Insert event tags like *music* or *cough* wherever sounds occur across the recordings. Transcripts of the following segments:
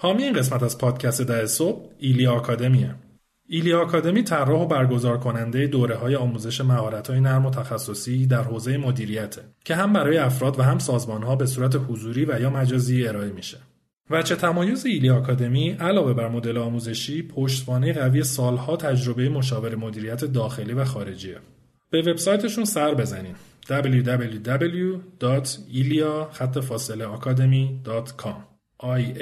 حامی این قسمت از پادکست ده صبح ایلیا آکادمیه. ایلیا آکادمی طراح و برگزار کننده دوره های آموزش مهارت های نرم و تخصصی در حوزه مدیریته که هم برای افراد و هم سازمان ها به صورت حضوری و یا مجازی ارائه میشه. چه تمایز ایلیا آکادمی علاوه بر مدل آموزشی پشتوانه قوی سالها تجربه مشاور مدیریت داخلی و خارجیه. به وبسایتشون سر بزنین www.ilia-academy.com i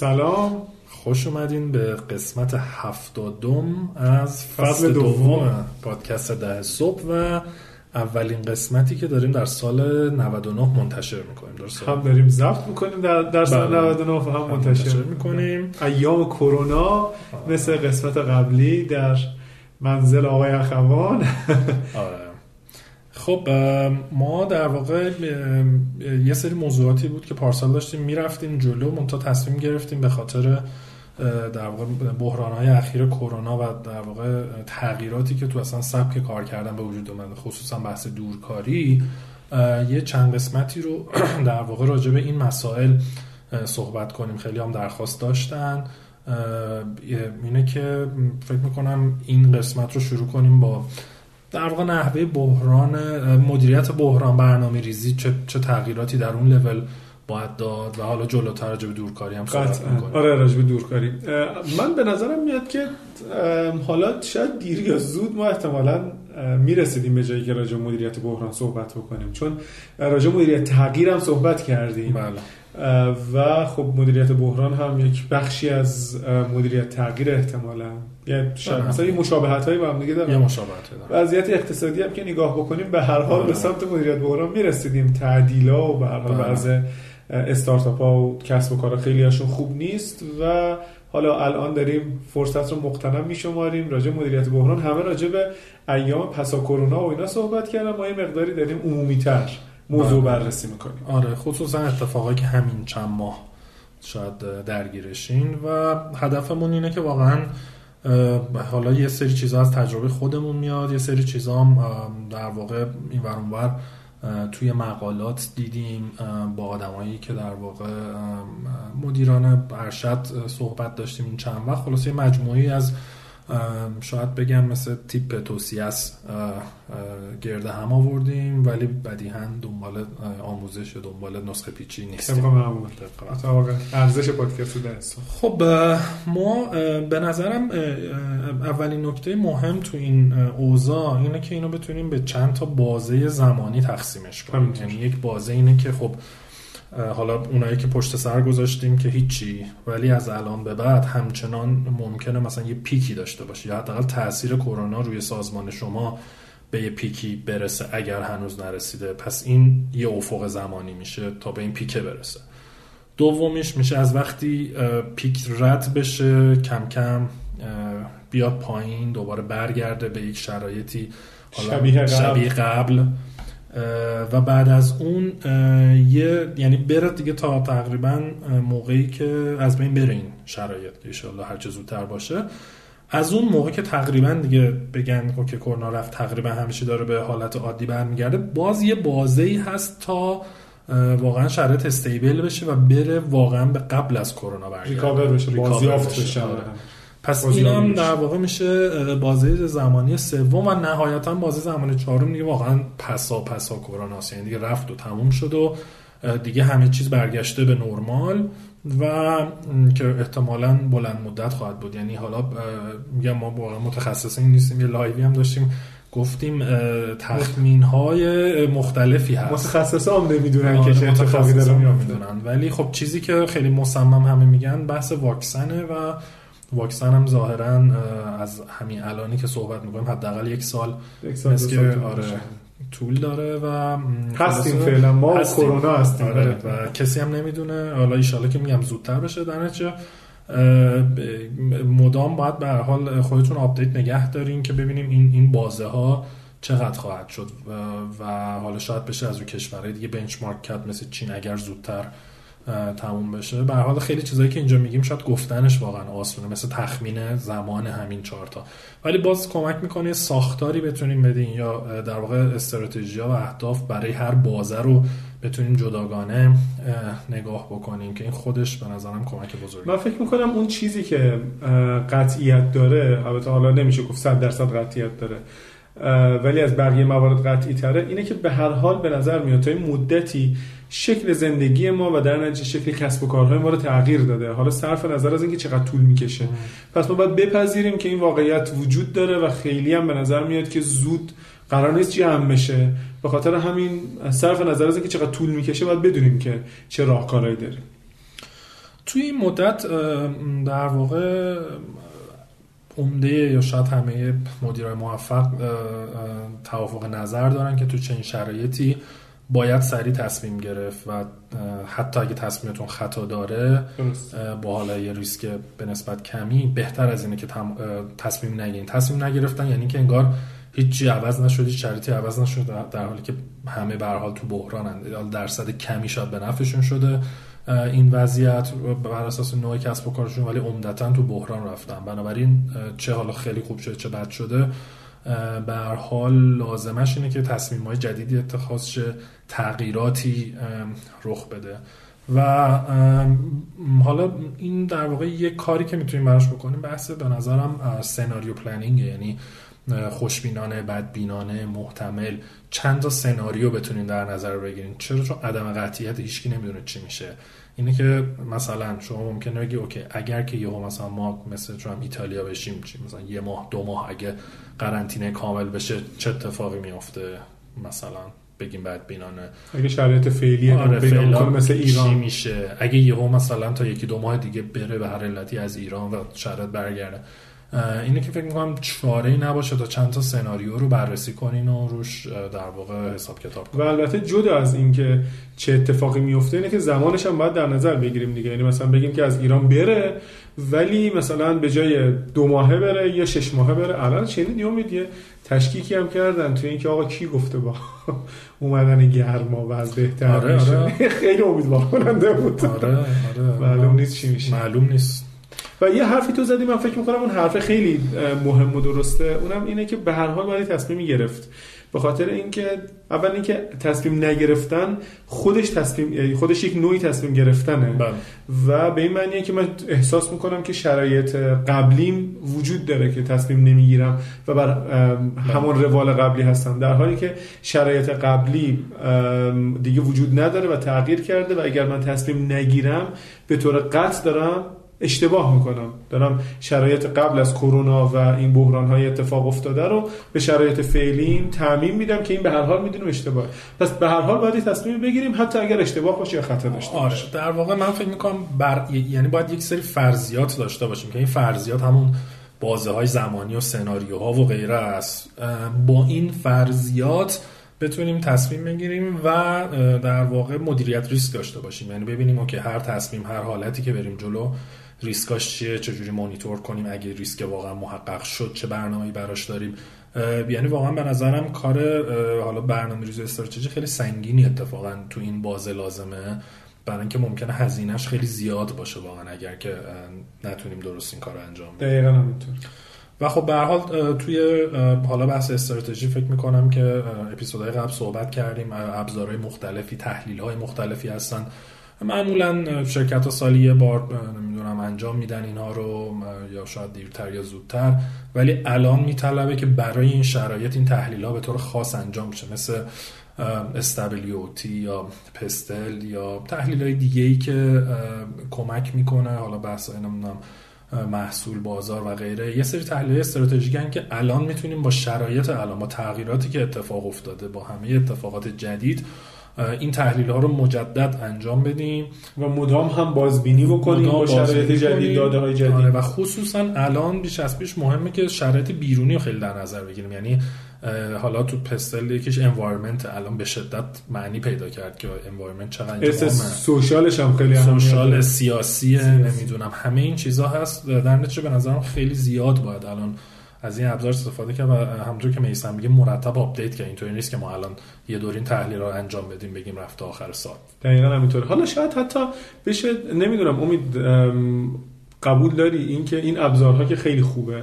سلام. خوش اومدین به قسمت هفتادم از فصل, دوم. پادکست ده صبح و اولین قسمتی که داریم در سال 99 منتشر می‌کنیم. درسته؟ هم داریم ضبط می‌کنیم در, در سال 99 و هم منتشر, منتشر می‌کنیم. ایام کرونا مثل قسمت قبلی در منزل آقای اخوان. آره. خب ما در واقع یه سری موضوعاتی بود که پارسال داشتیم می‌رفتیم جلو منتها تصمیم گرفتیم به خاطر در واقع بحران های اخیر کرونا و در واقع تغییراتی که تو اصلا سبک کار کردن به وجود اومده خصوصا بحث دورکاری یه چند قسمتی رو *clears throat* در واقع راجع به این مسائل صحبت کنیم. خیلی هم درخواست داشتن. اینه که فکر می‌کنم این قسمت رو شروع کنیم با در واقع نحوه بحران مدیریت بحران برنامه ریزی چه, چه تغییراتی در اون لول باید داد و حالا جلوتر راجع به دورکاری هم صحبت می‌کنیم. آره راجع به دورکاری. من به نظرم میاد که حالا شاید دیر یا زود ما احتمالا می‌رسیدیم به جایی که راجع مدیریت بحران صحبت بکنیم. چون راجع مدیریت تغییر هم صحبت کردیم. بله. و خب مدیریت بحران هم یک بخشی از مدیریت تغییر احتمالا. یه شاید مثلا یه مشابهت هایی با هم دیگه دارن. یه مشابهت وضعیت اقتصادی هم که نگاه بکنیم به هر حال به سمت مدیریت بحران می‌رسیدیم. تعدیلا و به هر حال بعض استارتاپ ها و کسب و کار خیلی هاشون خوب نیست و حالا الان داریم فرصت رو مقتنم میشماریم. راجع مدیریت بحران همه راجع به ایام پسا کرونا و اینا صحبت کردن. ما یه مقداری داریم عمومی تر موضوع بررسی می‌کنیم. آره خصوصا اتفاقایی که همین چند ماه شاید درگیرشین و هدفمون اینه که واقعا حالا یه سری چیزا از تجربه خودمون میاد یه سری چیزا هم در واقع این ور توی مقالات دیدیم با آدمایی که در واقع مدیران ارشد صحبت داشتیم این چند وقت. خلاصه مجموعی از شاید بگم مثل تیپ توسیس گرد هم آوردیم ولی بدیهن دنبال آموزش دنبال نسخه پیچی نیستیم. ارزش پادکست خب ما به نظرم اولین نکته مهم تو این اوضاع اینه که اینو بتونیم به چند تا بازه زمانی تقسیمش کنیم. یعنی یک بازه اینه که خب حالا اونایی که پشت سر گذاشتیم که هیچی ولی از الان به بعد همچنان ممکنه مثلا یه پیکی داشته باشه. یا حداقل تاثیر کرونا روی سازمان شما به یه پیکی برسه اگر هنوز نرسیده. پس این یه افق زمانی میشه تا به این پیکه برسه. دومیش میشه از وقتی پیک رد بشه کم کم بیاد پایین دوباره برگرده به یک شرایطی شبیه قبل, شبیه قبل. و بعد از اون یه یعنی بره دیگه تا تقریبا موقعی که از بین بره این شرایط ان هر چه زودتر باشه. از اون موقع که تقریبا دیگه بگن که کرونا رفت تقریبا همیشه داره به حالت عادی برمیگرده باز یه بازه ای هست تا واقعا شرایط استیبل بشه و بره واقعا به قبل از کرونا برگرده. ریکاور بشه بازیافت بشه آره. پس این هم در واقع میشه بازه زمانی سوم و نهایتا بازه زمانی چهارم دیگه واقعا پسا پسا کرونا یعنی دیگه رفت و تموم شد و دیگه همه چیز برگشته به نرمال و که احتمالا بلند مدت خواهد بود. یعنی حالا میگم ما واقعا متخصصین نیستیم یه لایوی هم داشتیم گفتیم تخمین های مختلفی هست. متخصص هم نمی‌دونن که چه اتفاقی داره می‌دونن ولی خب چیزی که خیلی مصمم همه میگن بحث واکسنه و واکسن هم ظاهرا از همین الانی که صحبت می‌کنیم حداقل یک سال یک سال آره طول داره و هستیم فعلا با کرونا هستیم آره و کسی هم نمی‌دونه. حالا ایشالا که میگم زودتر بشه در نتیجه مدام باید به هر حال خودتون update نگه دارین که ببینیم این این بازه ها چقدر خواهد شد. و حالا شاید بشه از اون کشورهای دیگه benchmark کرد مثل چین اگر زودتر تموم بشه. به هر حال خیلی چیزایی که اینجا میگیم شاید گفتنش واقعا آسونه مثل تخمین زمان همین چهارتا ولی باز کمک می‌کنه ساختاری بتونیم بدین یا در واقع استراتژی و اهداف برای هر بازه رو بتونیم جداگانه نگاه بکنیم که این خودش به نظرم کمک بزرگی. من فکر می‌کنم اون چیزی که قطعیت داره البته حالا نمیشه گفت 100 درصد قطعیت داره ولی از بقیه موارد قطعی تره اینه که به هر حال به نظر میاد تا مدتی شکل زندگی ما و در نتیجه شکل کسب و کارهای ما رو تغییر داده. حالا صرف نظر از اینکه چقدر طول می‌کشه. پس ما باید بپذیریم که این واقعیت وجود داره و خیلی هم به نظر میاد که زود قرار نیست جمع بشه. به خاطر همین صرف نظر از اینکه چقدر طول می‌کشه باید بدونیم که چه راهکارهایی داریم. توی این مدت در واقع عمده یا شاید همه مدیرای موفق توافق نظر دارن که تو چنین شرایطی باید سریع تصمیم گرفت و حتی اگه تصمیمتون خطا داره با حالا یه ریسک به نسبت کمی بهتر از اینه که تصمیم نگیرین. تصمیم نگرفتن یعنی که انگار هیچی عوض نشد هیچ شرایطی عوض نشد در حالی که همه به حال تو بحرانن درصد کمی شاید به نفعشون شده این وضعیت بر اساس نوع کسب و کارشون ولی عمدتا تو بحران رفتن. بنابراین چه حالا خیلی خوب شده چه بد شده به هر حال لازمش اینه که تصمیم های جدیدی اتخاذ شه تغییراتی رخ بده. و حالا این در واقع یه کاری که می‌تونیم براش بکنیم بحث به نظرم scenario planning یعنی خوشبینانه بدبینانه محتمل. چند تا سناریو بتونین در نظر بگیرین. چرا؟ چون عدم قطعیت هیچکی نمی‌دونه چی میشه. اینه که مثلا شما ممکنه بگی okay اگر که یهو مثلا ما مثل چون ایتالیا بشیم چی مثلا یه ماه دو ماه اگه قرنطینه کامل بشه چه اتفاقی میافته؟ مثلا بگیم بدبینانه اگه شرایط فعلی آره مثل ایران میشه؟ اگه یهو مثلا تا یکی دو ماه دیگه بره به هر علتی از ایران و شرایط برگرده. اینه که فکر می‌کنم چاره ای نباشه تا چند تا سناریو رو بررسی کنین و روش در واقع حساب کتاب کنین. و البته جدا از اینکه چه اتفاقی میفته اینه که زمانش هم باید در نظر بگیریم دیگه. یعنی مثلا بگیم که از ایران بره ولی مثلا به جای دو ماهه بره یا شش ماهه بره. الان چنین امید یه تشکیکی هم کردن تو اینکه آقا کی گفته با *laughs* اومدن گرما و از بهتر آره آره. *laughs* خیلی امیدوار کننده بود. آره آره. *laughs* معلوم نیست چی میشه. معلوم نیست. و یه حرفی تو زدی من فکر می‌کنم اون حرف خیلی مهم و درسته اونم اینه که به هر حال باید تصمیمی گرفت به خاطر اینکه اول اینکه تصمیم نگرفتن خودش تصمیم خودش یک نوعی تصمیم گرفتنه بله. و به این معنیه که من احساس می‌کنم که شرایط قبلیم وجود داره که تصمیم نمی‌گیرم و بر بله. همون روال قبلی هستم در حالی که شرایط قبلی دیگه وجود نداره و تغییر کرده و اگر من تصمیم نگیرم به طور قطع دارم اشتباه می‌کنم. دارم شرایط قبل از کرونا و این بحران های اتفاق افتاده رو به شرایط فعلیم تعمین میدم که این به هر حال می‌دونم اشتباه. پس به هر حال باید تصمیم بگیریم حتی اگر اشتباه باشه یا خطا داشته آره. در واقع من فکر می‌کنم بر... یعنی باید یک سری فرضیات داشته باشیم که این فرضیات همون بازه های زمانی و سناریوها و غیره است. با این فرضیات بتونیم تصمیم بگیریم و در واقع مدیریت ریسک داشته باشیم. یعنی ببینیم که هر تصمیم هر حالتی که بریم جلو ریسکاش چیه؟ چجوری مانیتور کنیم؟ اگه ریسک واقعا محقق شد چه برنامه‌ای براش داریم؟ یعنی واقعا به نظرم کار حالا برنامه ریزی استراتژی خیلی سنگینی اتفاقا تو این بازه لازمه. برای اینکه ممکنه هزینهش خیلی زیاد باشه واقعا اگر که نتونیم درست این کار انجام بدیم. دقیقاً همینطور. و خب به حال توی حالا بحث استراتژی فکر می‌کنم که اپیزودهای قبل صحبت کردیم. ابزارهای مختلفی تحلیل های مختلفی هستن. معمولا شرکت ها سالی یه بار نمی‌دونم انجام میدن اینها رو یا شاید دیرتر یا زودتر. ولی الان میطلبه که برای این شرایط این تحلیل ها به طور خاص انجام بشه. مثل استابلیوتی یا پستل یا تحلیل های دیگه ای که کمک می‌کنه. حالا بحث نمی‌دونم محصول بازار و غیره. یه سری تحلیل استراتژیک که الان می‌تونیم با شرایط الان با تغییراتی که اتفاق افتاده با همه اتفاقات جدید این تحلیل ها رو مجدد انجام بدیم و مدام هم بازبینی بکنیم با شرایط جدید داده های جدید. آره و خصوصا الان بیش از پیش مهمه که شرایط بیرونی رو خیلی در نظر بگیریم. یعنی حالا تو پستل یکیش انوایرمنت الان به شدت معنی پیدا کرد که environment چقدر social ش هم خیلی social سیاسی نمی‌دونم همه این چیزها هست. در نتیجه به نظرم خیلی زیاد باید الان از این ابزار استفاده کرد و همونطور که میسم میگه مرتب update کرد. اینطوری نیست که ما الان یه دور این تحلیل رو انجام بدیم بگیم رفته آخر سال. دقیقا همینطور حالا شاید حتی بشه نمی‌دونم امید قبول داری اینکه این ابزارها که خیلی خوبه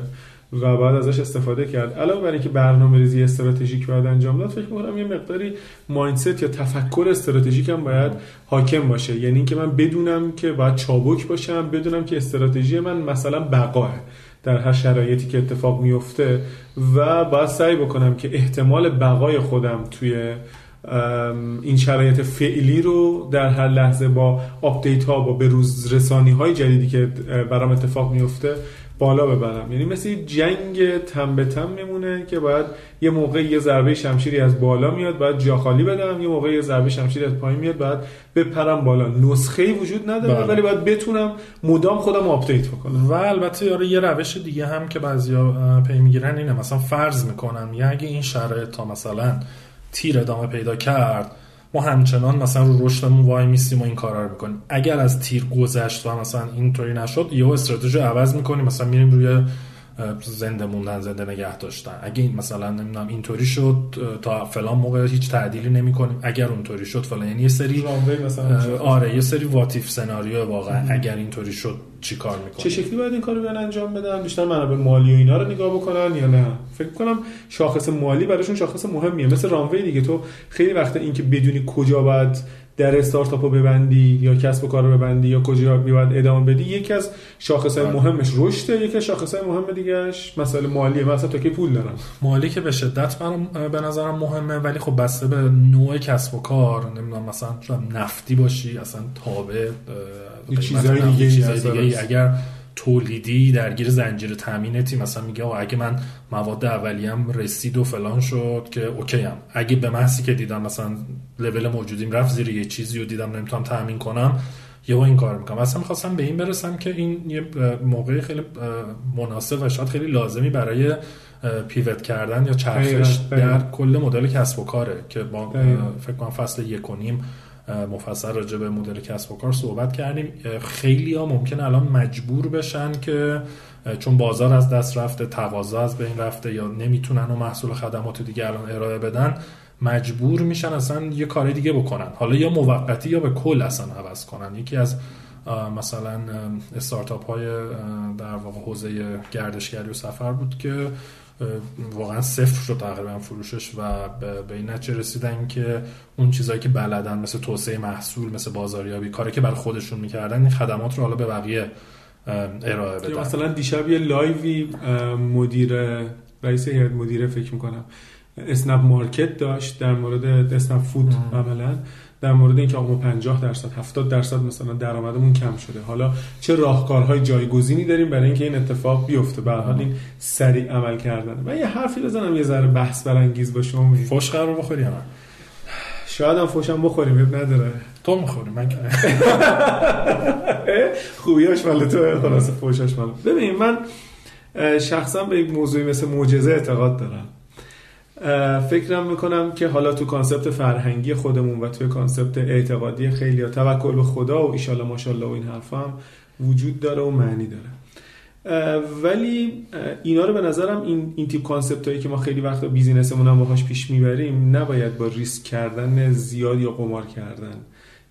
و بعد ازش استفاده کرد. علاوه بر اینکه برنامه ریزی استراتژیک باید انجام داد فکر می‌کنم یه مقداری mindset یا تفکر استراتژیک هم باید حاکم باشه. یعنی اینکه من بدونم که باید چابک باشم بدونم که استراتژی من مثلا بقاه. در هر شرایطی که اتفاق میفته و باید سعی بکنم که احتمال بقای خودم توی این شرایط فعلی رو در هر لحظه با update ها با به روز رسانی های جدیدی که برام اتفاق میفته بالا ببرم. یعنی مثل جنگ تن به تن میمونه که باید یه موقع یه ضربه شمشیری از بالا میاد باید جا خالی بدم. یه موقع یه ضربه شمشیری از پایین میاد باید بپرم بالا. نسخه ای وجود نداره بله. ولی باید بتونم مدام خودم update بکنم. و البته آره یه روش دیگه هم که بعضیا پی می‌گیرن اینه. مثلا فرض می‌کنم یه اگه این شرایط تا مثلا تیر ادامه پیدا کرد همچنان مثلا رو رشدمون وای میستیم و این کارا رو می‌کنیم. اگر از تیر گذشت و مثلا اینطوری نشد یهو استراتژی عوض می‌کنیم. مثلا میریم روی زنده موندن زنده نگه داشتن. اگه این مثلا نمی‌دونم اینطوری شد تا فلان موقع هیچ تعدیلی نمی کنیم اگر اونطوری شد فلان. یعنی یه سری مثلا آره یه سری واتیف سناریو واقعا. اگر اینطوری شد چی کار می‌کنن چه شکلی باید این کارو بیان انجام بدن؟ بیشتر منابع مالی و اینا رو نگاه بکنن یا نه؟ فکر کنم شاخص مالی براشون شاخص مهمیه. مثل رانوی دیگه. تو خیلی وقت اینکه بدونی کجا باید در استارتاپ رو ببندی یا کسب و کار رو ببندی یا کجا باید ادامه بدی یکی از شاخص های آره. مهمش رشده یکی از شاخص های مهم دیگهش مثلا مالیه مثلا تا که پول دارم؟ مالی که به شدت برام به نظرم مهمه ولی خب بسته به نوع کسب و کار نمی‌دونم مثلا نفتی باشی اصلا تابع چیزای دیگه, چیزای دیگه اگر تولیدی درگیر زنجیره تامینتی. مثلا میگه آقا اگه من مواد اولیه‌ام رسید و فلان شد که اوکی هم اگه به محضی که دیدم مثلا لول موجودیم رفت زیر یه چیزی و دیدم نمی‌تونم تامین کنم یهو این کار می‌کنم. اصلا می‌خواستم به این برسم که این یه موقع خیلی مناسب و شاید خیلی لازمی برای پیوت کردن یا چرخش در کل مدل کسب و کاره که با فکر کنم فصل یک و نیم مفصل راجع به مدل کسب و کار صحبت کردیم. خیلی ها ممکن الان مجبور بشن که چون بازار از دست رفته تقاضا از بین رفته یا نمی‌تونن و محصول خدمات دیگه الان ارائه بدن مجبور میشن اصلا یه کاری دیگه بکنن. حالا یا موقتی یا به کل اصلا عوض کنن. یکی از مثلا استارتاپ های در واقع حوزه گردشگری و سفر بود که واقعا صفر شد تقریبا فروشش و به این نتیجه رسیدن که اون چیزایی که بلدن مثل توسعه محصول مثل بازاریابی کاری که بر خودشون می‌کردن این خدمات رو حالا به بقیه ارائه بدن. مثلا دیشب یه لایوی مدیر رئیس هیئت مدیره فکر می‌کنم اسنپ مارکت داشت در مورد اسنپ فود عملا. در مورد اینکه آقا 50 درصد 70 درصد مثلا درآمدمون کم شده. حالا چه راهکارهای جایگزینی داریم برای اینکه این اتفاق بیفته؟ به حال این سریع عمل کردن. و یه حرفی بزنم یه ذره بحث برانگیز باشه. امید فوش قرار بخوری یا شاید هم فوشم بخوریم اب نداره. تو می‌خوری من *laughs* خوبیاش مال تو خلاص فوشاش مال ببین من شخصا به یک موضوعی مثل معجزه اعتقاد دارم. فکرم می‌کنم که حالا تو کانسپت فرهنگی خودمون و توی کانسپت اعتقادی خیلی ها توکل به خدا و ایشالا ماشالله و این حرف هم وجود داره و معنی داره. ولی اینا رو به نظرم این, این تیپ کانسپت هایی که ما خیلی وقتا بیزینسمون هم باهاش پیش می‌بریم نباید با ریسک کردن زیاد یا قمار کردن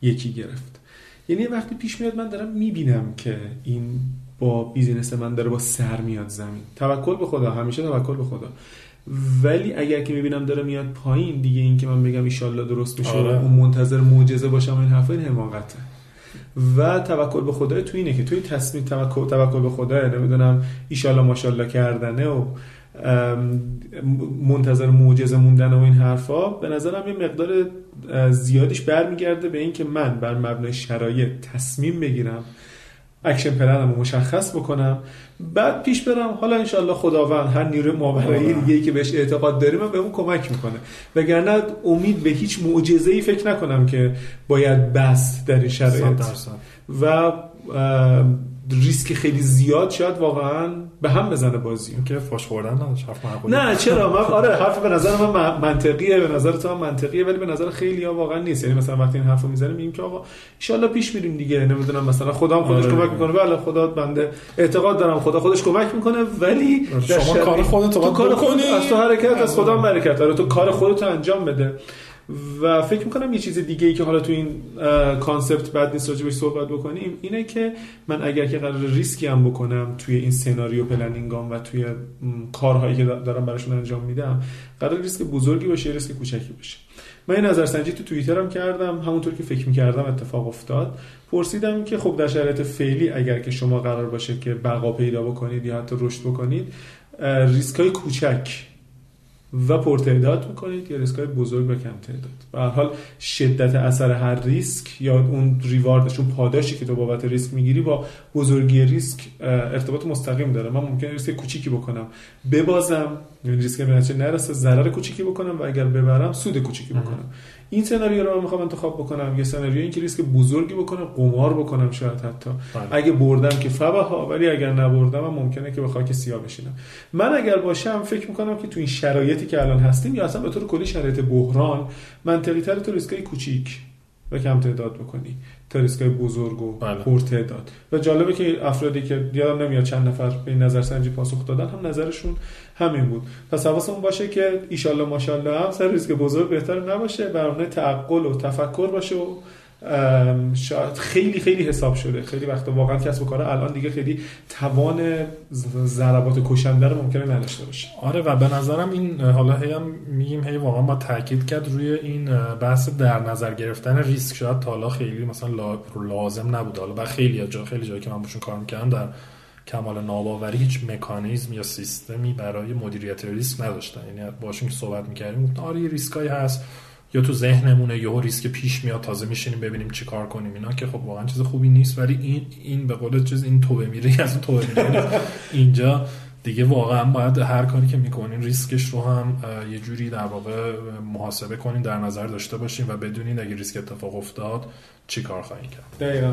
یکی گرفت. یعنی وقتی پیش میاد من دارم می‌بینم که این با بیزینس من داره با سر میاد زمین. توکل به خدا همیشه توکل به خدا. ولی اگر که می‌بینم داره میاد پایین دیگه این که من بگم ایشالله درست میشه آره. اون منتظر معجزه باشم این حرفا این حماقته و توکل به خدا تو اینه که توی تصمیم توکل توکل به خدا نمی‌دونم ایشالله ماشالله کردنه و منتظر معجزه موندن و این حرفا به نظرم یه مقدار زیادیش برمیگرده به اینکه من بر مبنای شرایط تصمیم بگیرم action plan م رو مشخص بکنم. بعد پیش برم حالا انشالله خداوند هر نیروی ماورایی دیگه که بهش اعتقاد داریم به اون کمک می‌کنه. وگرنه امید به هیچ معجزه ای فکر نکنم که باید بس در این شرایط. و ریسک خیلی زیاد شاید واقعا به هم بزنه بازی. که فاش خوردن نداشت حرف نه چرا؟ من *laughs* آره حرف به نظر من منطقیه به نظر تو هم منطقیه ولی به نظر خیلی ها واقعا نیست. یعنی مثلا وقتی این حرفو می‌زنیم میگیم که آقا این پیش میریم دیگه. نمی‌دونم مثلا خدا هم خودش آره. کمک می‌کنه. بله خدا بنده اعتقاد دارم خدا خودش کمک می‌کنه ولی شما کار خودت تو کار خودت از تو حرکت از خدا برکت. داره تو کار خودت انجام بده. و فکر می‌کنم یه چیز دیگه ای که حالا تو این concept بعد نیست راجبش صحبت بکنیم اینه که من اگر که قرار ریسکی هم بکنم توی این scenario planning ام و توی کارهایی که دارم براشون انجام میدم قرار ریسک بزرگی باشه ریسک کوچکی باشه. من این نظرسنجی تو توییترم کردم همونطور که فکر می‌کردم اتفاق افتاد. پرسیدم که خب در شرایط فعلی اگر که شما قرار باشه که بقا پیدا بکنید یا حتی رشد بکنید ریسک های کوچک و پرتعداد می‌کنید یا ریسک های بزرگ و کم تعداد؟ به هر حال شدت اثر هر ریسک یا اون ریواردش اون پاداشی که تو بابت ریسک می‌گیری با بزرگی ریسک ارتباط مستقیم داره. من ممکنه ریسک کوچیکی بکنم. ببازم یعنی ریسک به نرسه ضرر کوچیکی بکنم و اگر ببرم سود کوچیکی بکنم. این سناریو رو می‌خوام انتخاب بکنم. یه سناریو این که ریسک بزرگی بکنم قمار بکنم شاید حتی. بله. اگه بردم که ها ولی اگر نبردم هم ممکنه که به خاک سیاه بشینم. من اگر باشم فکر می‌کنم که تو این شرایطی که الان هستیم یا اصلا به طور کلی شرایط بحران منطقی تر تو ریسکای کوچیک و کم تعداد بکنی. تا ریسکای بزرگ و بله. پرتعداد و جالبه که افرادی که یادم نمیاد چند نفر به این نظرسنجی پاسخ دادن هم نظرشون همین بود پس حواسمون باشه که ایشالله ماشاءالله هم سر ریسک بزرگ بهتر نباشه برنامه تعقل و تفکر باشه و شاید خیلی خیلی حساب شده. خیلی وقتا واقعا کسب و کار الان دیگه خیلی توان ضربات کشنده رو ممکنه نداشته باشه. آره و به نظرم این حالا هی هم میگیم هی واقعا با تاکید کرد روی این بحث در نظر گرفتن ریسک. شاید تا حالا خیلی مثلا لازم نبوده حالا. خیلی جا خیلی جایی که من باشون کار می‌کردم در کمال ناباوری هیچ مکانیزم یا سیستمی برای مدیریت ریسک نداشتن. یعنی باشون که صحبت می‌کردیم آره ریسکایی هست. یا تو ذهنمونه یهو ریسک پیش میاد تازه میشینیم ببینیم چی کار کنیم. اینا که خب واقعا چیز خوبی نیست ولی این این به قول چیز این توبه میره. *laughs* از اون توبه میره. اینجا دیگه واقعا باید هر کاری که می‌کنین ریسکش رو هم یه جوری در واقع محاسبه کنین در نظر داشته باشین و بدونین اگه ریسک اتفاق افتاد چی کار خواهید کرد. دقیقا.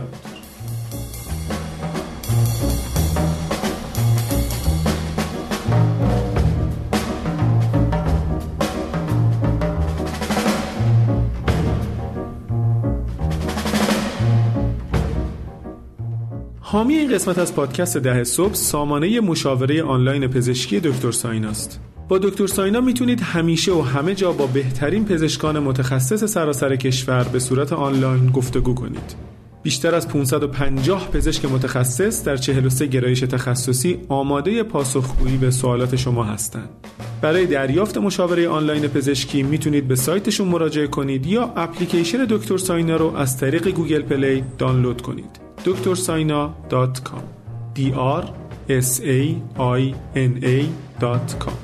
حامی این قسمت از پادکست ده صبح سامانه مشاوره آنلاین پزشکی دکتر سایناست. با دکتر ساینا می‌تونید همیشه و همه جا با بهترین پزشکان متخصص سراسر کشور به صورت آنلاین گفتگو کنید. بیشتر از 550 پزشک متخصص در 43 گرایش تخصصی آماده پاسخگویی به سوالات شما هستند. برای دریافت مشاوره آنلاین پزشکی می‌تونید به سایتشون مراجعه کنید یا اپلیکیشن دکتر ساینا رو از طریق گوگل پلی دانلود کنید. drsaina.com d r s a i n a.com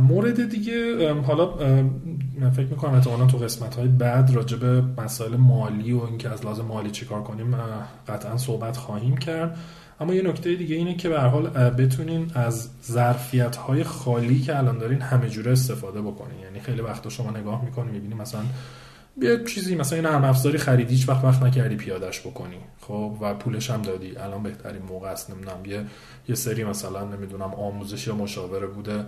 مورد دیگه حالا فکر می‌کنم احتمالا تو قسمت های بعد راجع به مسائل مالی و اینکه از لحاظ مالی چیکار کنیم قطعا صحبت خواهیم کرد. اما یه نکته دیگه اینه که به حال بتونین از ظرفیت های خالی که الان دارین همه جوره استفاده بکنین. یعنی خیلی وقتا شما نگاه می‌کنین می‌بینی مثلا یه چیزی مثلا این نرم افزاری خریدی هیچ وقت وقت نکردی پیادش بکنی. خب و پولش هم دادی. الان بهترین موقع است نمی‌دونم یه یه سری مثلا نمی‌دونم آموزش یا مشاوره بوده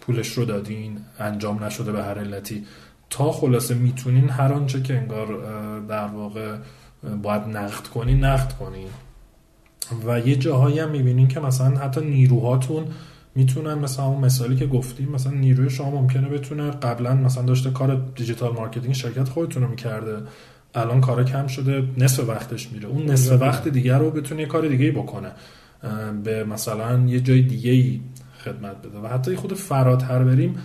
پولش رو دادین انجام نشده به هر علتی. تا خلاصه می‌تونین هر آنچه که انگار در واقع باید نقد کنی نقد کنی. و یه جاهایی هم می‌بینین که مثلا حتی نیروهاتون می‌تونن مثلا اون مثالی که گفتیم مثلا نیروی شما ممکنه بتونه قبلا مثلا داشته کار digital marketing شرکت خودتون رو می‌کرده. الان کارا کم شده نصف وقتش میره. اون نصف وقت دیگر رو بتونه یه کار دیگه بکنه. به مثلا یه جای دیگه ای خدمت بده. و حتی خود فراتر بریم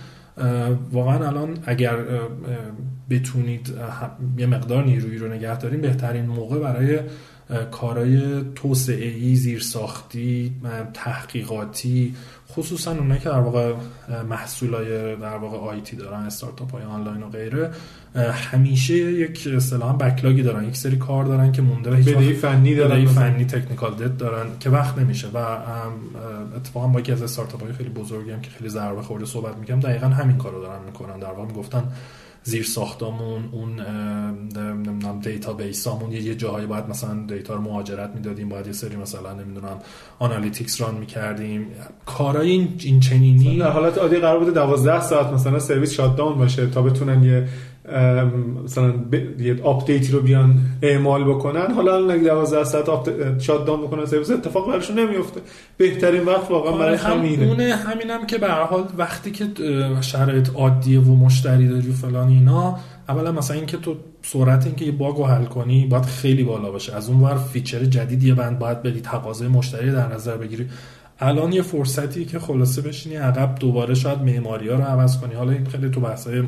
واقعا الان اگر بتونید یه مقدار نیرویی رو نگه دارین بهترین موقع برای کارهای توسعه ای زیرساختی تحقیقاتی خصوصا اونایی که در واقع محصولای در واقع آیتی دارن استارتاپ های آنلاین و غیره همیشه یک اصطلاحا بکلاگی دارن یک سری کار دارن که مونده بدهی فنی دارن فنی تکنیکال دت دارن که وقت نمیشه و اتفاقا با یکی از استارتاپ های خیلی بزرگی هم که خیلی ضربه خورده صحبت می‌کنم دقیقا همین کارو دارن می‌کنن. در واقع می‌گفتن زیرساختامون اون نمی‌دونم database امون یه جاهایی باید مثلا data رو مهاجرت می‌دادیم باید یه سری مثلا نمی‌دونم analytics run می‌کردیم. کارای این چنینی حالت عادی قرار بوده 12 ساعت مثلا سرویس shut down باشه تا بتونن یه مثلا یه update ی رو بیان اعمال بکنن. حالا اگه 12 ساعت shut down بکنن سرویس اتفاق براشون نمیفته. بهترین وقت واقعا برای آره، همینه. همونه همینم که به هر حال وقتی که شرایط عادیه و مشتری داری و فلان اینا اولا مثلا اینکه تو سرعت اینکه یه bug رو حل کنی باید خیلی بالا باشه. از اون ور feature جدیدی یه بند باید بدی تقاضای مشتری در نظر بگیری. الان یه فرصتی که خلاصه بشینی عقب دوباره شاید معماری ها رو عوض کنی. حالا این خیلی تو بحثای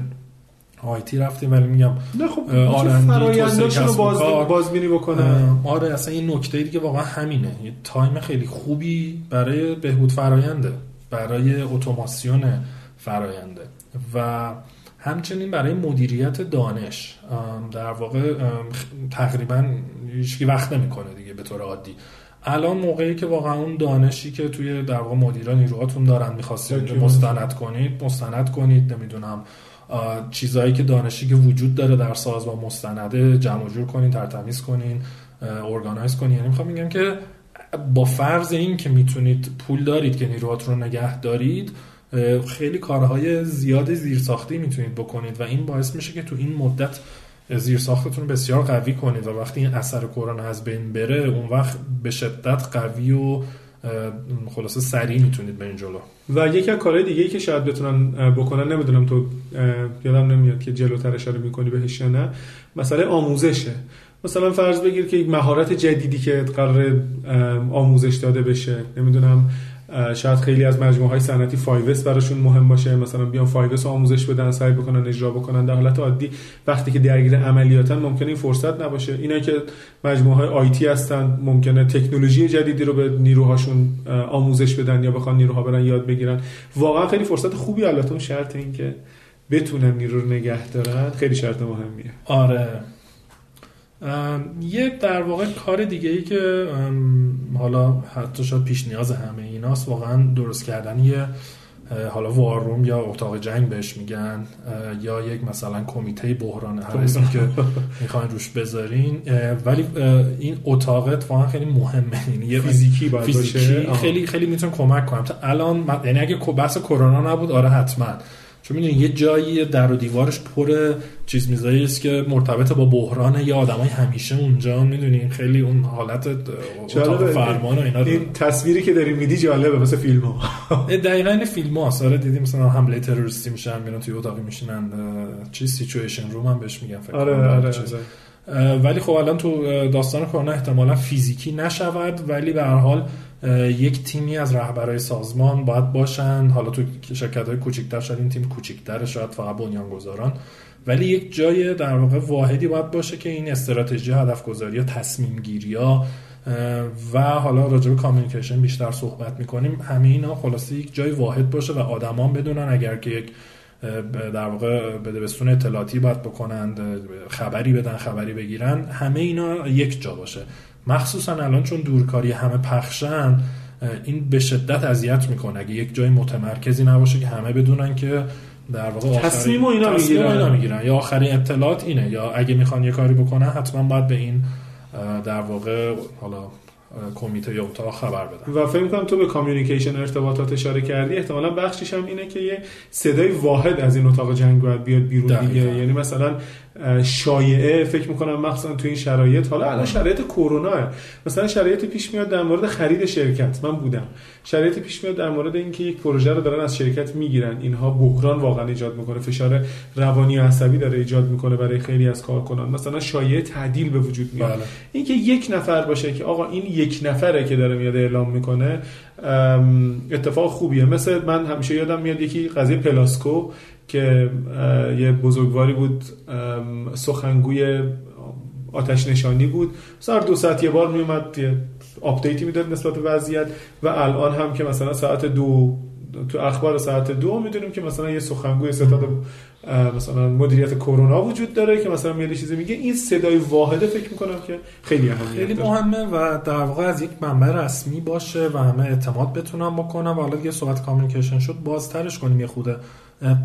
IT رفتیم ولی میگم نه خب فرآینداش رو باز بازبینی بکنه؟ آره اصلا این نکته دیگه واقعا همینه. یه تایم خیلی خوبی برای بهبود فراینده برای اتوماسیون فراینده و همچنین برای مدیریت دانش. در واقع تقریبا هیچکی وقت نمی‌کنه دیگه به طور عادی. الان موقعی که واقعا اون دانشی که توی در واقع مدیران نیروهاتون دارن می‌خواستید مستند کنید مستند کنید نمی‌دونم چیزهایی که دانشی که وجود داره در سازمان مستنده جمع جور کنین ترتمیز کنین ارگانایز کنین. یعنی می‌خوام میگم که با فرض این که می‌تونید پول دارید که نیروهات رو نگه دارید خیلی کارهای زیاد زیرساختی می‌تونید بکنید و این باعث میشه که تو این مدت زیرساختتون بسیار قوی کنید و وقتی این اثر کرونا از بین بره اون وقت به شدت قوی و خلاصه سریع می‌تونید به این جلو. و یکی از کارهای دیگه ای که شاید بتونن بکنن نمی‌دونم تو یادم نمیاد که جلوتر اشاره می‌کنی بهش یا نه مسئله آموزشه. مثلا فرض بگیر که یک مهارت جدیدی که قرار آموزش داده بشه نمی‌دونم شاید خیلی از مجموعه های صنعتی 5 براشون مهم باشه. مثلا بیان 5 آموزش بدن سعی بکنن اجرا بکنن. در حالت عادی وقتی که درگیر عملیاتن ممکنه این فرصت نباشه. اینا که مجموعه های آیتی هستن ممکنه تکنولوژی جدیدی رو به نیروهاشون آموزش بدن یا بخوان نیروها برن یاد بگیرن. واقعا خیلی فرصت خوبی. البته اون شرط این که بتونن نیرو رو نگه دارن خیلی شرط مهمیه. آره. یه در واقع کار دیگه ای که حالا حتی شاید پیش نیاز همه ایناست واقعا درست کردن یه حالا واروم یا اتاق جنگ بهش میگن یا یک مثلا کمیته بحران هر اسمی که *laughs* می‌خواین روش بذارین. ولی این اتاقت واقعا خیلی مهمه. یعنی یه فیزیکی باید فیزیکی باشه خیلی خیلی می‌تونه کمک کنم تا الان یعنی اگه بحث کرونا نبود آره حتما. چون می‌دونی یه جایی در و دیوارش پر چیز میزایی است که مرتبط با بحران یا آدمای همیشه اونجا می‌دونی؟ خیلی اون حالت اتاق فرمان و اینا این تصویری که داری میدی جالبه مثل فیلم ها دقیقا این فیلم ها آره دیدی مثلا حمله تروریستی میشن میرن توی اتاقی میشینن. چیز situation room هم بهش میگن فکر آره, آره. ولی خب الان تو داستان کرونا احتمالا فیزیکی نشود ولی به هر حال یک تیمی از رهبرای سازمان باید باشن. حالا تو شرکت های کوچکتر شاید این تیم کوچکتر شاید فقط بنیانگذاران. ولی یک جای در واقع واحدی باید باشه که این استراتژی هدف گذاری تصمیم گیری ها و حالا راجع به communication بیشتر صحبت می‌کنیم. همه اینا خلاصه یک جای واحد باشه و آدما بدونن اگر که یک در واقع به دبستون اطلاعاتی باید بکنند خبری بدن خبری بگیرن. همه اینا یک جا باشه. مخصوصا الان چون دورکاری همه پخشن این به شدت اذیت می‌کنه. اگه یک جای متمرکزی نباشه که همه بدونن که در واقع تصمیم و اینا می‌گیرن. می‌گیرن. یا آخرین اطلاعات اینه. یا اگه می‌خوان یه کاری بکنن حتما باید به این در واقع حالا کمیته یا اتاق خبر بدن. و فکر کنم تو به کامیونیکیشن ارتباطات اشاره کردی احتمالا بخشش هم اینه که یه صدای واحد از این اتاق جنگ باید بیاد بیرون دیگه. یعنی مثلا شایعه فکر می‌کنم مخصوصا تو این شرایط حالا الان شرایط کرونا مثلا شرایط پیش میاد در مورد خرید شرکت من بودم. شرایط پیش میاد در مورد اینکه یک پروژه رو دارن از شرکت می‌گیرن. اینها بحران واقعا ایجاد می‌کنه. فشار روانی و عصبی داره ایجاد می‌کنه برای خیلی از کارکنان. مثلا شایعه تعدیل به وجود میاد. بله. اینکه یک نفر باشه که آقا این یک نفره که داره میاد اعلام می‌کنه اتفاق خوبیه. مثل من همیشه یادم میاد یکی قضیه پلاسکو. که یه بزرگواری بود سخنگوی آتش نشانی بود. سر دو ساعت یه بار میومد یه update ی می‌داد نسبت به وضعیت و الان هم که مثلا ساعت دو تو اخبار ساعت دو می‌دونیم که مثلا یه سخنگوی ستاد مثلا مدیریت کرونا وجود داره که مثلا میاد چیزی میگه. این صدای واحده فکر می‌کنم که خیلی اهمیت خیلی مهمه و در واقع از یک منبع رسمی باشه و همه اعتماد بتونن بکنن. و حالا دیگه صحبت communication شد بازترش کنیم یه خورده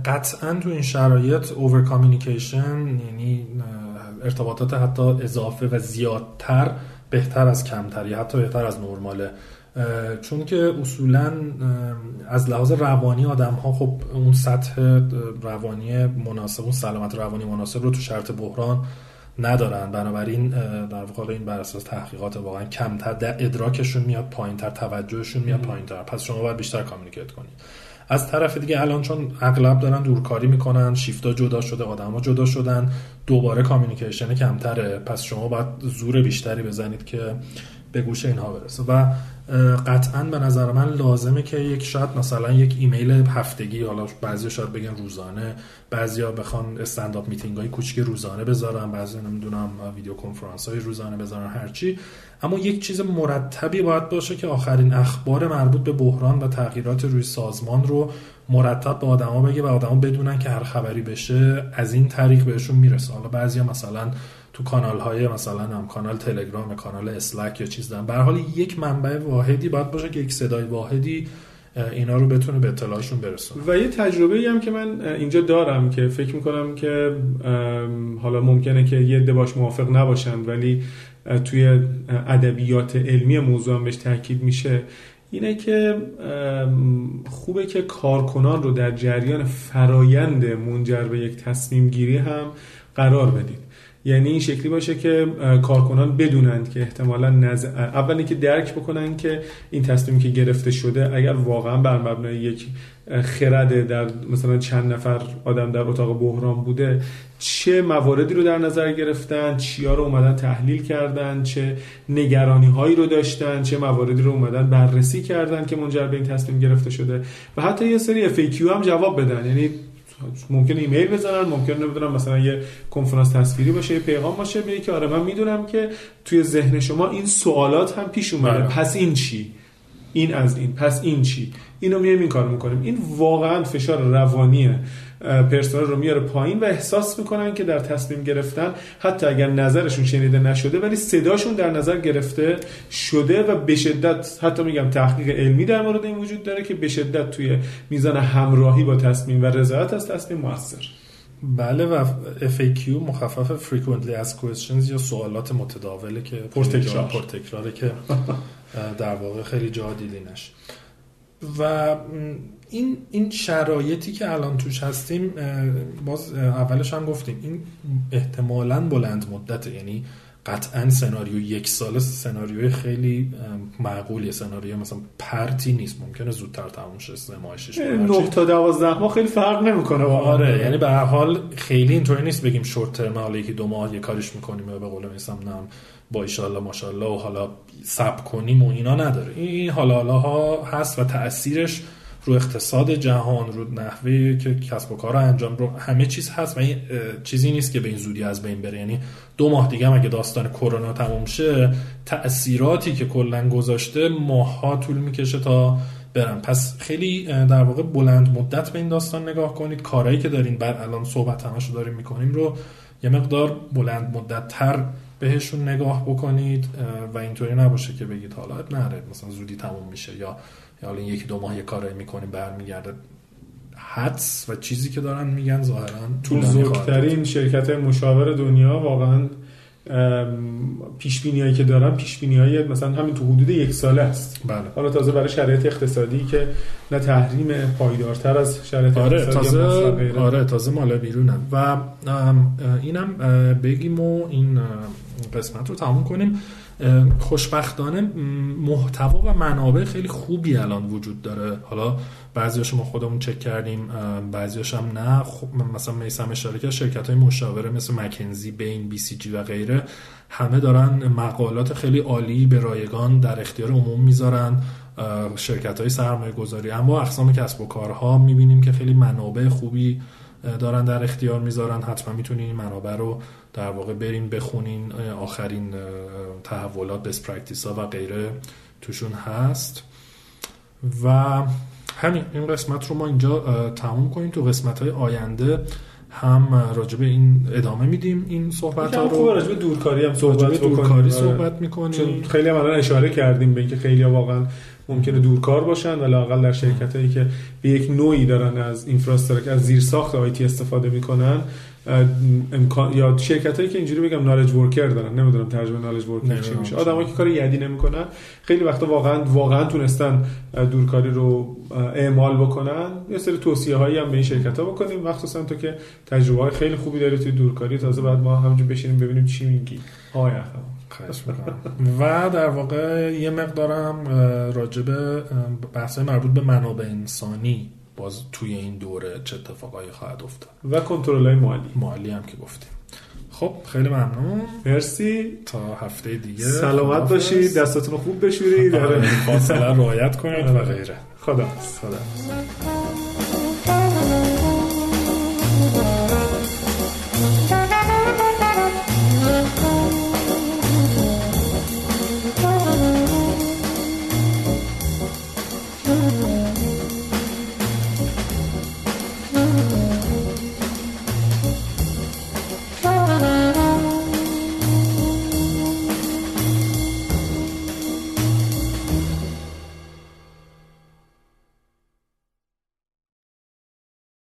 قطعا تو این شرایط over communication یعنی ارتباطات حتی اضافه و زیادتر بهتر از کمتری حتی بهتر از نرماله. چون که اصولا از لحاظ روانی آدم ها خب اون سطح روانی مناسب اون سلامت روانی مناسب رو تو شرایط بحران ندارن. بنابراین در واقع این بر اساس تحقیقات واقعا کمتر ادراکشون میاد پایینتر توجهشون میاد پایینتر. پس شما باید بیشتر communicate کنید. از طرف دیگه الان چون اغلب دارن دورکاری می‌کنن شیفتا جدا شده آدما جدا شدن دوباره communication کمتره. پس شما باید زور بیشتری بزنید که به گوش اینها برسه. و قطعا به نظر من لازمه که یک شاید مثلا یک ایمیل هفتگی حالا بعضی شاید بگن روزانه بعضیا بخوان استنداپ میتینگ های کوچیک روزانه بذارن بعضی نمی‌دونم ویدیو کنفرانس های روزانه بذارن هرچی اما یک چیز مرتبی باید باشه که آخرین اخبار مربوط به بحران و تغییرات روی سازمان رو مرتب به آدما بگه و آدما بدونن که هر خبری بشه از این طریق بهشون می‌رسه. حالا بعضیا مثلا تو کانال های مثلا هم کانال تلگرام کانال اسلک یا چیز دارن. به حال یک منبع واحدی باید باشه که یک صدای واحدی اینا رو بتونه به اطلاعشون برسونه. و یه تجربه ای هم که من اینجا دارم که فکر می‌کنم که حالا ممکنه که یه باش موافق نباشن ولی توی ادبیات علمی موضوع هم بهش تاکید میشه اینه که خوبه که کارکنان رو در جریان فرایند منجر به یک تصمیم گیری هم قرار بدید. یعنی این شکلی باشه که کارکنان بدونند که احتمالا نز... اولی که درک بکنن که این تصمیمی که گرفته شده اگر واقعا بر مبنای یک خرد در مثلا چند نفر آدم در اتاق بحران بوده چه مواردی رو در نظر گرفتن چیا رو اومدن تحلیل کردن چه نگرانی هایی رو داشتن چه مواردی رو اومدن بررسی کردن که منجر به این تصمیم گرفته شده. و حتی یه سری FAQ هم جواب بدن. یعنی ممکن ایمیل بزنن ممکن نمی‌دونم مثلا یه کنفرانس تصویری باشه یه پیغام باشه بگه که آره من می‌دونم که توی ذهن شما این سوالات هم پیش اومده. بله. پس این چی؟ این از این. پس این چی؟ اینو میایم این کارو می‌کنیم. این واقعا فشار روانیه. پرسنل رو میاره پایین و احساس می‌کنن که در تصمیم گرفتن. حتی اگر نظرشون شنیده نشده ولی صداشون در نظر گرفته شده و به شدت حتی میگم تحقیق علمی در مورد این وجود داره که به شدت توی میزان همراهی با تصمیم و رضایت از تصمیم موثر. بله و FAQ مخفف frequently asked questions یا سوالات متداوله که پرتکرار. پرتکراره که در واقع خیلی جا دیدینش. و این این شرایطی که الان توش هستیم باز اولش هم گفتیم این احتمالا بلند مدته یعنی قطعا سناریو یک سال سناریوی خیلی معقولی سناریو مثلا پرتی نیست. ممکنه زودتر تموم شه سه ماه شش ماه تا 12 ماه خیلی فرق نمی‌کنه آره یعنی به هر حال خیلی اینطوری نیست بگیم شورت ترم حالا یکی دو ماه یه کارش می‌کنیم به قول میسم نم با ایشالله ماشاءالله و حالا سب کنیم و اینا نداره. این حالا ها هست و تاثیرش رو اقتصاد جهان رو نحوه که کسب و کار رو انجام رو همه چیز هست و این چیزی نیست که به این زودی از بین بره. یعنی دو ماه دیگه اگه داستان کرونا تموم شه تاثیراتی که کلا گذاشته ماها طول می‌کشه تا برن. پس خیلی در واقع بلند مدت به این داستان نگاه کنید. کارهایی که دارین بعد الان صحبت همشو داریم می‌کنیم رو یه مقدار بلند مدت تر بهشون نگاه بکنید و اینطوری نباشه که بگید حالا نره مثلا زودی تموم میشه یا حالا یکی دو ماه یه کارایی می‌کنیم برمیگرده. حدس و چیزی که دارن میگن ظاهرا بزرگترین شرکت مشاور دنیا واقعا پیش هایی که دارن پیش های مثلا همین تو حدود یک ساله است. بله. حالا تازه برای شرایط اقتصادی که نه تحریم پایدارتر از شرایط آره تازه آره تازه مال بیرونن. و اینم بگیم و این قسمت رو تموم کنیم. خوشبختانه محتوا و منابع خیلی خوبی الان وجود داره. حالا بعضیاشو ما خودمون چک کردیم بعضیاش هم نه. خب مثلا میسم اشاره که شرکت های مشاوره مثل مکنزی بین بی سی جی و غیره همه دارن مقالات خیلی عالی به رایگان در اختیار عموم می‌ذارن. شرکت های سرمایه گذاری انواع اقسام کسب و کارها می‌بینیم که خیلی منابع خوبی دارن در اختیار می‌ذارن حتما می‌تونین این منابع رو در واقع برین بخونین آخرین تحولات best practice ها و غیره توشون هست. و همین این قسمت رو ما اینجا تموم کنیم. تو قسمت های آینده هم راجب این ادامه میدیم این صحبت ها رو. راجب دورکاری هم صحبت دورکاری آره. صحبت می‌کنیم. چون خیلی هم اشاره کردیم به اینکه خیلی واقعا ممکنه دورکار باشن ولی لاقل در شرکت هایی که به یک نوعی دارن از اینفراستراکچر از زیر ساخت آیتی استفاده می‌کنن امکان یا شرکت هایی که اینجوری بگم نالج ورکر دارن نمی‌دونم ترجمه نالج ورکر چی میشه. آدمایی که کار یدی نمی‌کنن خیلی وقتا واقعا واقعا تونستن دورکاری رو اعمال بکنن. یه سری توصیه هایی هم به این شرکت ها بکنیم. مخصوصا تو که تجربه های خیلی خوبی داری توی دورکاری تازه بعد ما همینجور بشینیم ببینیم چی میگی. آیا *laughs* و در واقع یه مقدارم راجب بحث مربوط به منابع انسانی. باز توی این دوره چه اتفاقایی خواهد افتاد. و کنترل های مالی. مالی هم که گفتیم. خب خیلی ممنون. مرسی. تا هفته دیگه. سلامت باشید دستاتون خوب بشورید. فاصله رعایت کنید. و غیره. خدا خدا